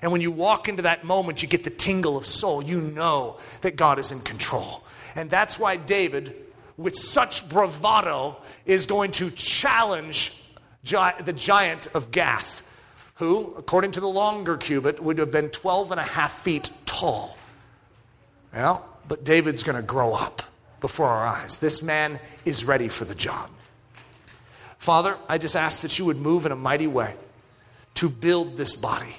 And when you walk into that moment, you get the tingle of soul. You know that God is in control. And that's why David, with such bravado, is going to challenge the giant of Gath, who, according to the longer cubit, would have been 12 and a half feet tall. Well, but David's going to grow up before our eyes. This man is ready for the job. Father, I just ask that you would move in a mighty way to build this body,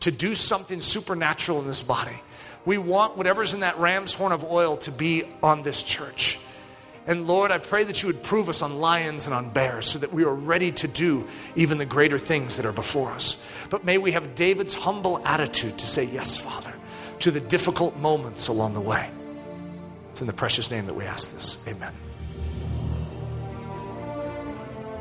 to do something supernatural in this body. We want whatever's in that ram's horn of oil to be on this church. And Lord, I pray that you would prove us on lions and on bears so that we are ready to do even the greater things that are before us. But may we have David's humble attitude to say, Yes, Father, to the difficult moments along the way. It's in the precious name that we ask this. Amen.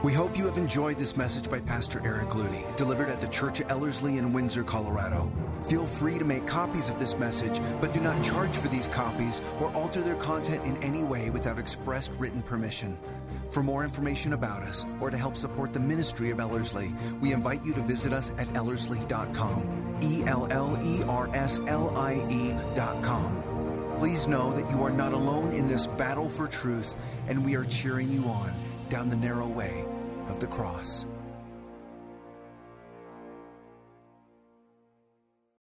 We hope you have enjoyed this message by Pastor Eric Ludy, delivered at the Church of Ellerslie in Windsor, Colorado. Feel free to make copies of this message, but do not charge for these copies or alter their content in any way without expressed written permission. For more information about us or to help support the ministry of Ellerslie, we invite you to visit us at ellerslie.com. E L L E R S L I E.com. Please know that you are not alone in this battle for truth, and we are cheering you on down the narrow way of the cross.